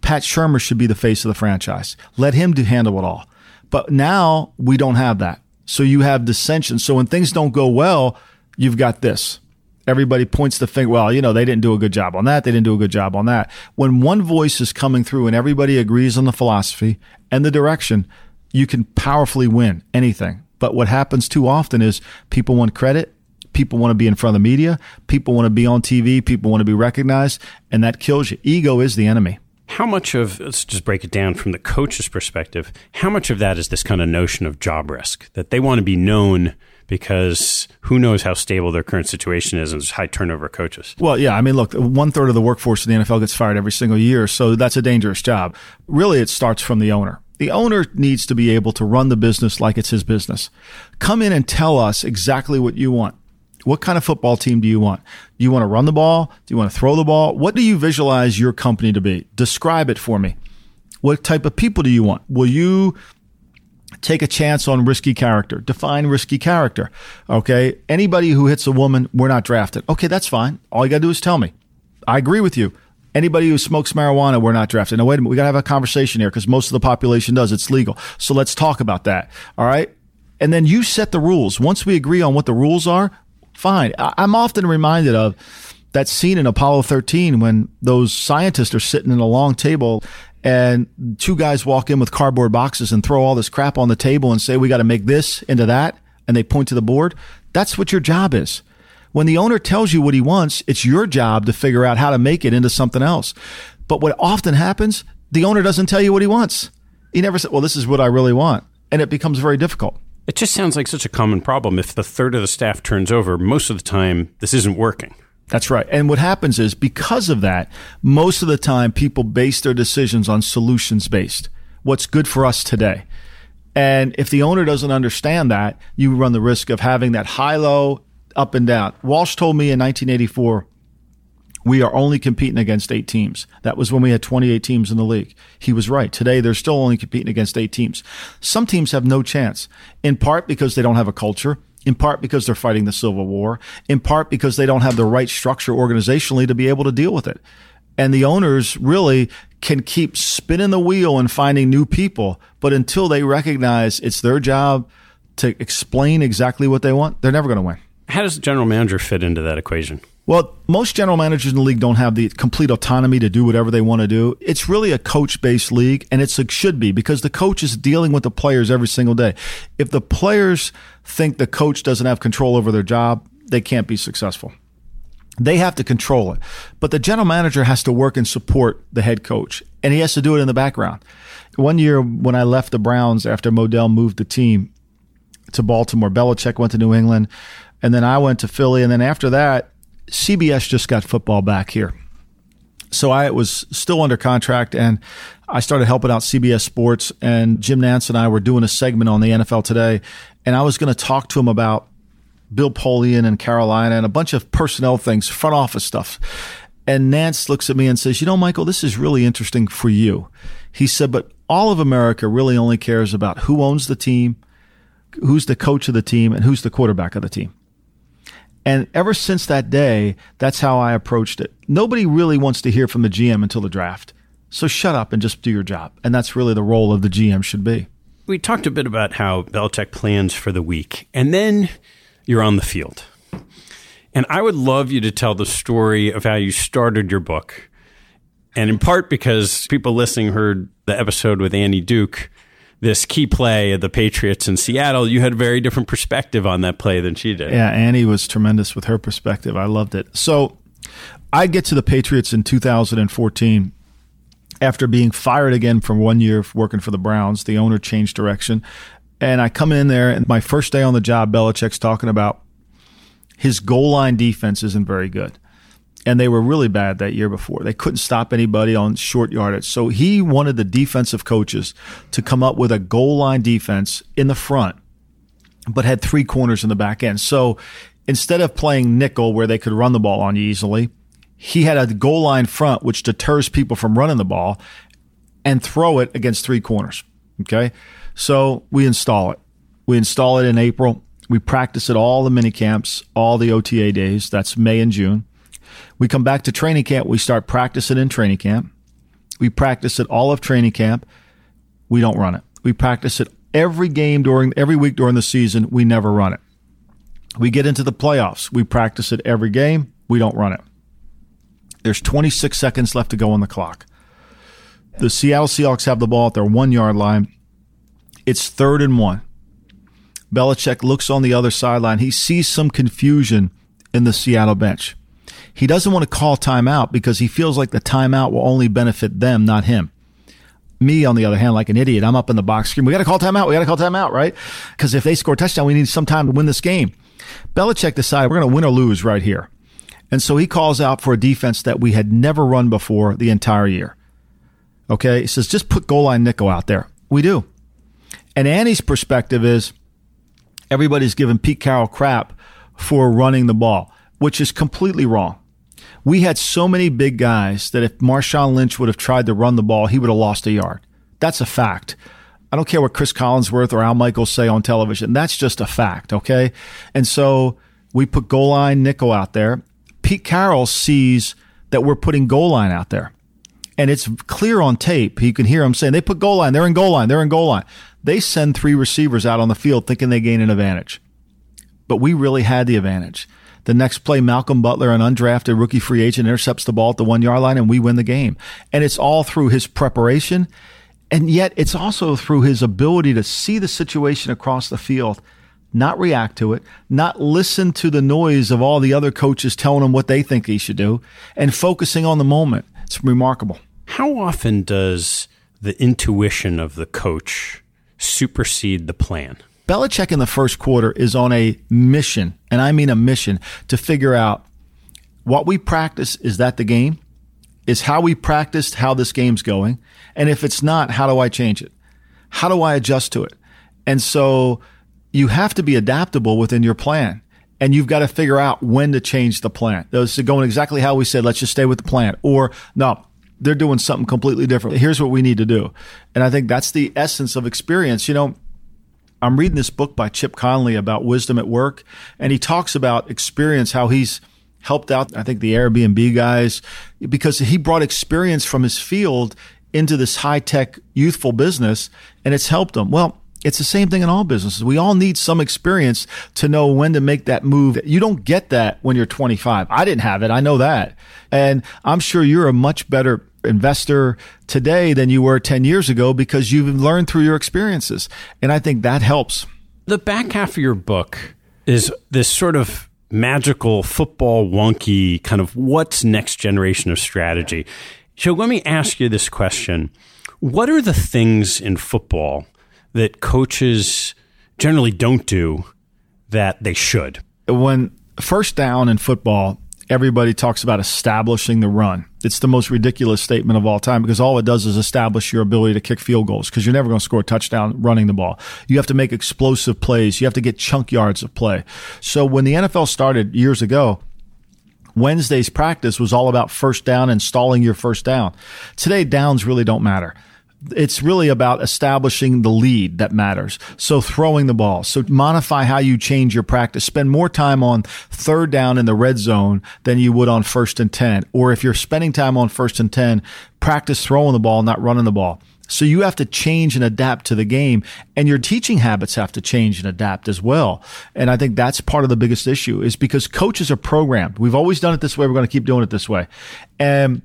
Pat Shurmur should be the face of the franchise. Let him do handle it all. But now we don't have that. So you have dissension. So when things don't go well, you've got this. Everybody points the finger. Well, you know, they didn't do a good job on that. They didn't do a good job on that. When one voice is coming through and everybody agrees on the philosophy and the direction, you can powerfully win anything. But what happens too often is people want credit. People want to be in front of the media. People want to be on TV. People want to be recognized. And that kills you. Ego is the enemy how much of let's just break it down from the coach's perspective how much of that is this kind of notion of job risk that they want to be known because who knows how stable their current situation is and there's high turnover coaches well yeah i mean look one third of the workforce in the nfl gets fired every single year so that's a dangerous job really it starts from the owner the owner needs to be able to run the business like it's his business come in and tell us exactly what you want what kind of football team do you want? Do you want to run the ball? Do you want to throw the ball? What do you visualize your company to be? Describe it for me. What type of people do you want? Will you take a chance on risky character? Define risky character. Okay. Anybody who hits a woman, we're not drafted. Okay, that's fine. All you got to do is tell me. I agree with you. Anybody who smokes marijuana, we're not drafted. Now, wait a minute. We got to have a conversation here because most of the population does. It's legal. So let's talk about that. All right. And then you set the rules. Once we agree on what the rules are, fine. I'm often reminded of that scene in Apollo 13 when those scientists are sitting in a long table and two guys walk in with cardboard boxes and throw all this crap on the table and say, we got to make this into that. And they point to the board. That's what your job is. When the owner tells you what he wants, it's your job to figure out how to make it into something else. But what often happens, the owner doesn't tell you what he wants. He never said, well, this is what I really want. And it becomes very difficult. It just sounds like such a common problem. If the third of the staff turns over, most of the time, this isn't working. That's right. And what happens is because of that, most of the time people base their decisions on solutions based. What's good for us today. And if the owner doesn't understand that, you run the risk of having that high low, up and down. Walsh told me in 1984, we are only competing against eight teams. That was when we had 28 teams in the league. He was right. Today, they're still only competing against eight teams. Some teams have no chance, in part because they don't have a culture in part because they're fighting the Civil War, in part because they don't have the right structure organizationally to be able to deal with it. And the owners really can keep spinning the wheel and finding new people. But until they recognize it's their job to explain exactly what they want, they're never going to win. How does the general manager fit into that equation? Well, most general managers in the league don't have the complete autonomy to do whatever they want to do. It's really a coach based league, and it should be because the coach is dealing with the players every single day. If the players think the coach doesn't have control over their job, they can't be successful. They have to control it. But the general manager has to work and support the head coach, and he has to do it in the background. One year when I left the Browns after Modell moved the team to Baltimore, Belichick went to New England, and then I went to Philly, and then after that, CBS just got football back here. So I was still under contract and I started helping out CBS Sports and Jim Nantz and I were doing a segment on the NFL today and I was going to talk to him about Bill Polian and Carolina and a bunch of personnel things, front office stuff. And Nance looks at me and says, You know, Michael, this is really interesting for you. He said, But all of America really only cares about who owns the team, who's the coach of the team, and who's the quarterback of the team. And ever since that day, that's how I approached it. Nobody really wants to hear from the GM until the draft. So shut up and just do your job. And that's really the role of the GM should be. We talked a bit about how Belichick plans for the week, and then you're on the field. And I would love you to tell the story of how you started your book. And in part because people listening heard the episode with Annie Duke this key play of the Patriots in Seattle, you had a very different perspective on that play than she did. Yeah, Annie was tremendous with her perspective. I loved it. So I get to the Patriots in 2014 after being fired again from one year working for the Browns. The owner changed direction. And I come in there, and my first day on the job, Belichick's talking about his goal line defense isn't very good and they were really bad that year before. They couldn't stop anybody on short yardage. So he wanted the defensive coaches to come up with a goal line defense in the front, but had three corners in the back end. So instead of playing nickel where they could run the ball on you easily, he had a goal line front which deters people from running the ball and throw it against three corners. Okay. So we install it. We install it in April. We practice it all the mini camps, all the OTA days. That's May and June. We come back to training camp. We start practicing in training camp. We practice it all of training camp. We don't run it. We practice it every game during every week during the season. We never run it. We get into the playoffs. We practice it every game. We don't run it. There's 26 seconds left to go on the clock. The Seattle Seahawks have the ball at their one yard line. It's third and one. Belichick looks on the other sideline. He sees some confusion in the Seattle bench. He doesn't want to call timeout because he feels like the timeout will only benefit them, not him. Me, on the other hand, like an idiot, I'm up in the box screen. we got to call timeout. We got to call timeout, right? Because if they score a touchdown, we need some time to win this game. Belichick decided we're going to win or lose right here. And so he calls out for a defense that we had never run before the entire year. Okay. He says, just put goal line nickel out there. We do. And Annie's perspective is everybody's giving Pete Carroll crap for running the ball, which is completely wrong. We had so many big guys that if Marshawn Lynch would have tried to run the ball, he would have lost a yard. That's a fact. I don't care what Chris Collinsworth or Al Michaels say on television. That's just a fact, okay? And so we put goal line nickel out there. Pete Carroll sees that we're putting goal line out there. And it's clear on tape. You can hear him saying, they put goal line, they're in goal line, they're in goal line. They send three receivers out on the field thinking they gain an advantage. But we really had the advantage. The next play, Malcolm Butler, an undrafted rookie free agent, intercepts the ball at the one yard line and we win the game. And it's all through his preparation. And yet it's also through his ability to see the situation across the field, not react to it, not listen to the noise of all the other coaches telling him what they think he should do, and focusing on the moment. It's remarkable. How often does the intuition of the coach supersede the plan? Belichick in the first quarter is on a mission, and I mean a mission, to figure out what we practice is that the game? Is how we practiced how this game's going? And if it's not, how do I change it? How do I adjust to it? And so you have to be adaptable within your plan. And you've got to figure out when to change the plan. Those are going exactly how we said, let's just stay with the plan. Or no, they're doing something completely different. Here's what we need to do. And I think that's the essence of experience. You know, I'm reading this book by Chip Conley about wisdom at work, and he talks about experience, how he's helped out, I think, the Airbnb guys, because he brought experience from his field into this high tech youthful business, and it's helped them. Well, it's the same thing in all businesses. We all need some experience to know when to make that move. You don't get that when you're 25. I didn't have it. I know that. And I'm sure you're a much better investor today than you were 10 years ago because you've learned through your experiences. And I think that helps. The back half of your book is this sort of magical football wonky kind of what's next generation of strategy. So let me ask you this question. What are the things in football that coaches generally don't do that they should? When first down in football everybody talks about establishing the run. It's the most ridiculous statement of all time because all it does is establish your ability to kick field goals because you're never going to score a touchdown running the ball. You have to make explosive plays. You have to get chunk yards of play. So when the NFL started years ago, Wednesday's practice was all about first down and stalling your first down. Today, downs really don't matter it's really about establishing the lead that matters. So throwing the ball. So modify how you change your practice. Spend more time on third down in the red zone than you would on first and 10. Or if you're spending time on first and 10, practice throwing the ball, not running the ball. So you have to change and adapt to the game and your teaching habits have to change and adapt as well. And I think that's part of the biggest issue is because coaches are programmed. We've always done it this way. We're going to keep doing it this way. And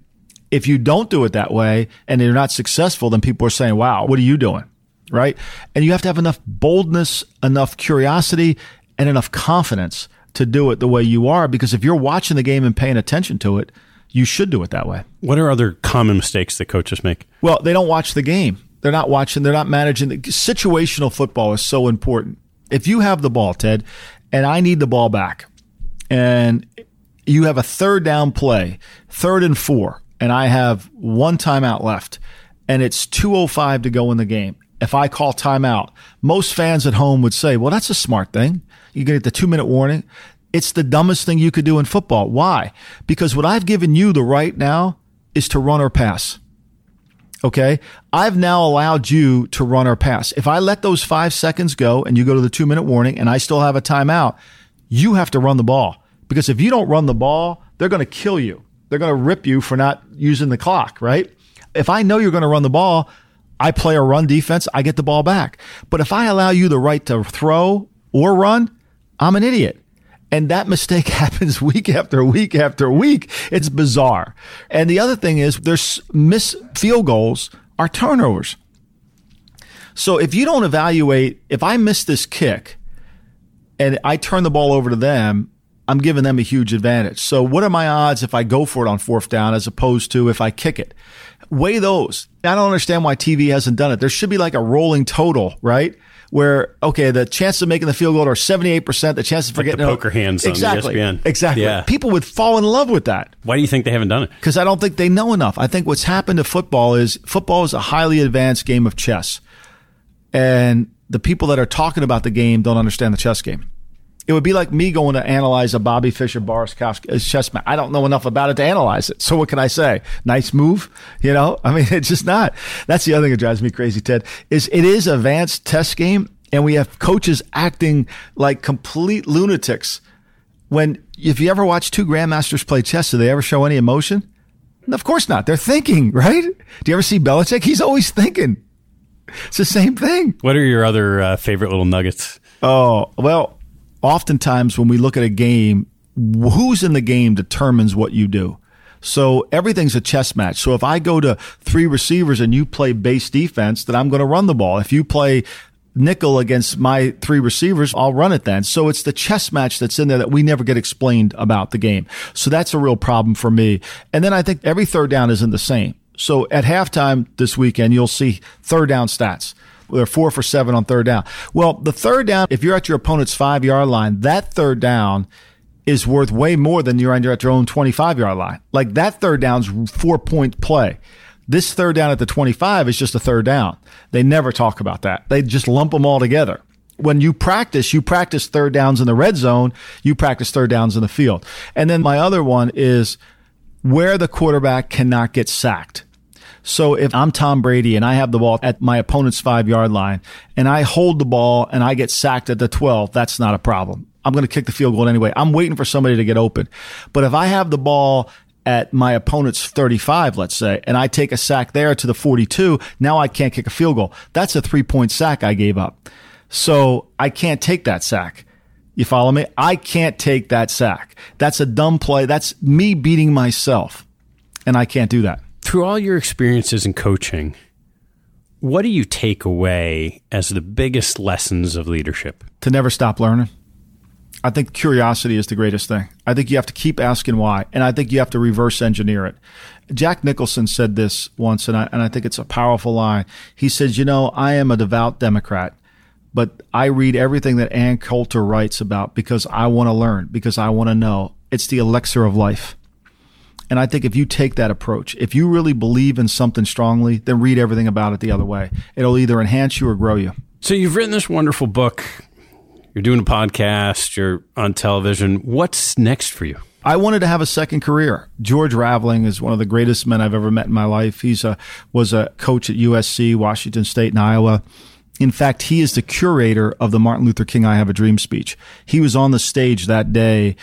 if you don't do it that way and you're not successful, then people are saying, wow, what are you doing? Right. And you have to have enough boldness, enough curiosity, and enough confidence to do it the way you are. Because if you're watching the game and paying attention to it, you should do it that way. What are other common mistakes that coaches make? Well, they don't watch the game. They're not watching, they're not managing. The, situational football is so important. If you have the ball, Ted, and I need the ball back, and you have a third down play, third and four, and I have one timeout left and it's 205 to go in the game. If I call timeout, most fans at home would say, well, that's a smart thing. You get the two minute warning. It's the dumbest thing you could do in football. Why? Because what I've given you the right now is to run or pass. Okay. I've now allowed you to run or pass. If I let those five seconds go and you go to the two minute warning and I still have a timeout, you have to run the ball because if you don't run the ball, they're going to kill you they're going to rip you for not using the clock, right? If I know you're going to run the ball, I play a run defense, I get the ball back. But if I allow you the right to throw or run, I'm an idiot. And that mistake happens week after week after week. It's bizarre. And the other thing is there's miss field goals are turnovers. So if you don't evaluate, if I miss this kick and I turn the ball over to them I'm giving them a huge advantage. So what are my odds if I go for it on fourth down as opposed to if I kick it? Weigh those. I don't understand why TV hasn't done it. There should be like a rolling total, right? Where okay, the chances of making the field goal are 78%, the chances of forgetting the poker hands exactly. Exactly. Yeah. People would fall in love with that. Why do you think they haven't done it? Because I don't think they know enough. I think what's happened to football is football is a highly advanced game of chess. And the people that are talking about the game don't understand the chess game. It would be like me going to analyze a Bobby Fischer Boris Kasparov chess match. I don't know enough about it to analyze it. So what can I say? Nice move, you know? I mean, it's just not. That's the other thing that drives me crazy, Ted. Is it is advanced test game, and we have coaches acting like complete lunatics. When if you ever watch two grandmasters play chess, do they ever show any emotion? Of course not. They're thinking, right? Do you ever see Belichick? He's always thinking. It's the same thing. What are your other uh, favorite little nuggets? Oh well, oftentimes when we look at a game, who's in the game determines what you do. So everything's a chess match. So if I go to three receivers and you play base defense, then I'm going to run the ball. If you play nickel against my three receivers, I'll run it then. So it's the chess match that's in there that we never get explained about the game. So that's a real problem for me. And then I think every third down isn't the same. So at halftime this weekend, you'll see third down stats. They're four for seven on third down. Well, the third down, if you're at your opponent's five yard line, that third down is worth way more than you're at your own 25 yard line. Like that third down's four point play. This third down at the 25 is just a third down. They never talk about that. They just lump them all together. When you practice, you practice third downs in the red zone, you practice third downs in the field. And then my other one is where the quarterback cannot get sacked. So if I'm Tom Brady and I have the ball at my opponent's five yard line and I hold the ball and I get sacked at the 12, that's not a problem. I'm going to kick the field goal anyway. I'm waiting for somebody to get open. But if I have the ball at my opponent's 35, let's say, and I take a sack there to the 42, now I can't kick a field goal. That's a three point sack I gave up. So I can't take that sack. You follow me? I can't take that sack. That's a dumb play. That's me beating myself. And I can't do that. Through all your experiences in coaching, what do you take away as the biggest lessons of leadership? To never stop learning. I think curiosity is the greatest thing. I think you have to keep asking why, and I think you have to reverse engineer it. Jack Nicholson said this once, and I, and I think it's a powerful line. He says, You know, I am a devout Democrat, but I read everything that Ann Coulter writes about because I want to learn, because I want to know. It's the elixir of life. And I think if you take that approach, if you really believe in something strongly, then read everything about it the other way. It'll either enhance you or grow you. So you've written this wonderful book. You're doing a podcast. You're on television. What's next for you? I wanted to have a second career. George Raveling is one of the greatest men I've ever met in my life. He's a was a coach at USC, Washington State, and Iowa. In fact, he is the curator of the Martin Luther King I Have a Dream speech. He was on the stage that day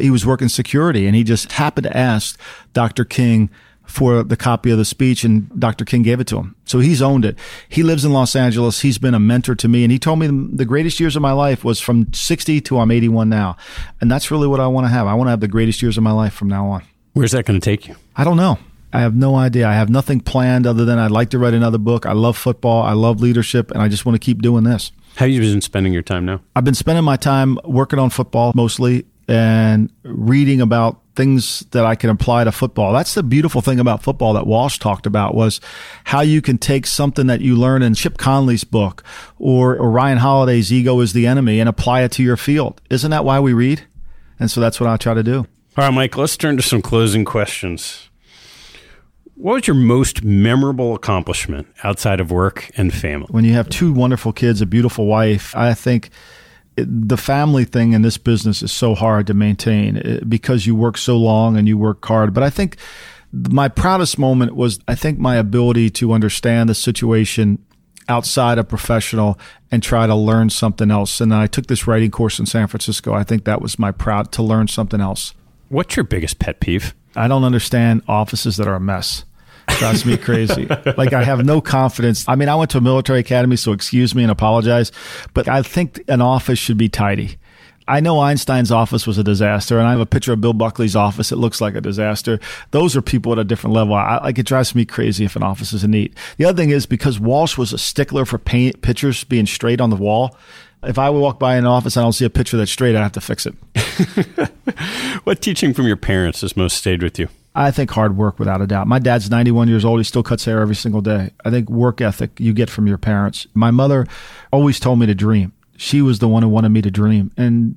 he was working security and he just happened to ask Dr. King for the copy of the speech and Dr. King gave it to him. So he's owned it. He lives in Los Angeles. He's been a mentor to me and he told me the greatest years of my life was from 60 to I'm 81 now. And that's really what I want to have. I want to have the greatest years of my life from now on. Where's that going to take you? I don't know. I have no idea. I have nothing planned other than I'd like to write another book. I love football. I love leadership and I just want to keep doing this. How have you been spending your time now? I've been spending my time working on football mostly and reading about things that I can apply to football. That's the beautiful thing about football that Walsh talked about was how you can take something that you learn in Chip Conley's book or, or Ryan Holiday's Ego is the Enemy and apply it to your field. Isn't that why we read? And so that's what I try to do. All right, Mike, let's turn to some closing questions. What was your most memorable accomplishment outside of work and family? When you have two wonderful kids, a beautiful wife, I think – the family thing in this business is so hard to maintain eh, because you work so long and you work hard. But I think my proudest moment was, I think, my ability to understand the situation outside of professional and try to learn something else. And I took this writing course in San Francisco. I think that was my proud to learn something else. What's your biggest pet peeve? I don't understand offices that are a mess drives me crazy. like I have no confidence. I mean, I went to a military academy, so excuse me and apologize, but I think an office should be tidy. I know Einstein's office was a disaster, and I have a picture of Bill Buckley's office. It looks like a disaster. Those are people at a different level. I, like it drives me crazy if an office isn't neat. The other thing is because Walsh was a stickler for paint pictures being straight on the wall. If I walk by an office and I don't see a picture that's straight, I have to fix it. what teaching from your parents has most stayed with you? I think hard work without a doubt. My dad's 91 years old. He still cuts hair every single day. I think work ethic you get from your parents. My mother always told me to dream. She was the one who wanted me to dream. And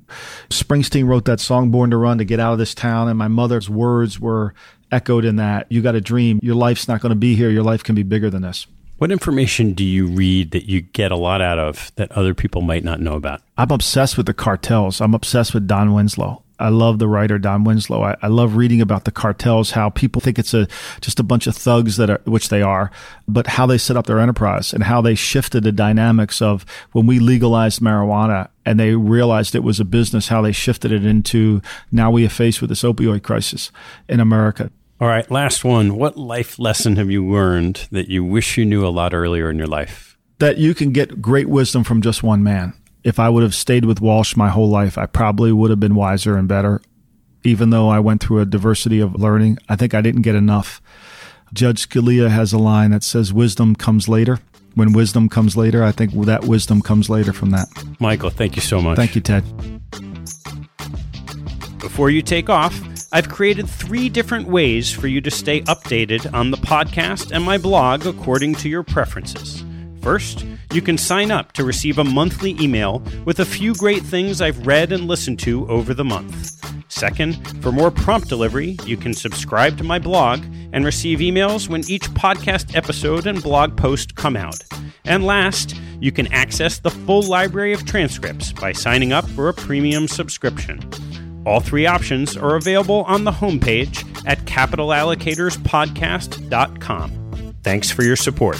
Springsteen wrote that song, Born to Run, to get out of this town. And my mother's words were echoed in that. You got to dream. Your life's not going to be here. Your life can be bigger than this. What information do you read that you get a lot out of that other people might not know about? I'm obsessed with the cartels. I'm obsessed with Don Winslow. I love the writer Don Winslow. I, I, love reading about the cartels, how people think it's a just a bunch of thugs that are, which they are, but how they set up their enterprise and how they shifted the dynamics of when we legalized marijuana and they realized it was a business, how they shifted it into now we are faced with this opioid crisis in America. All right, last one. What life lesson have you learned that you wish you knew a lot earlier in your life? That you can get great wisdom from just one man if I would have stayed with Walsh my whole life, I probably would have been wiser and better. even though I went through a diversity of learning. I think I didn't get enough. Judge Scalia has a line that says, Wisdom comes later. When wisdom comes later, I think that wisdom comes later from that. Michael, thank you so much. Thank you, Ted. Before you take off, I've created three different ways for you to stay updated on the podcast and my blog according to your preferences. First, you can sign up to receive a monthly email with a few great things I've read and listened to over the month. Second, for more prompt delivery, you can subscribe to my blog and receive emails when each podcast episode and blog post come out. And last, you can access the full library of transcripts by signing up for a premium subscription. All three options are available on the homepage at capitalallocatorspodcast.com. Thanks for your support.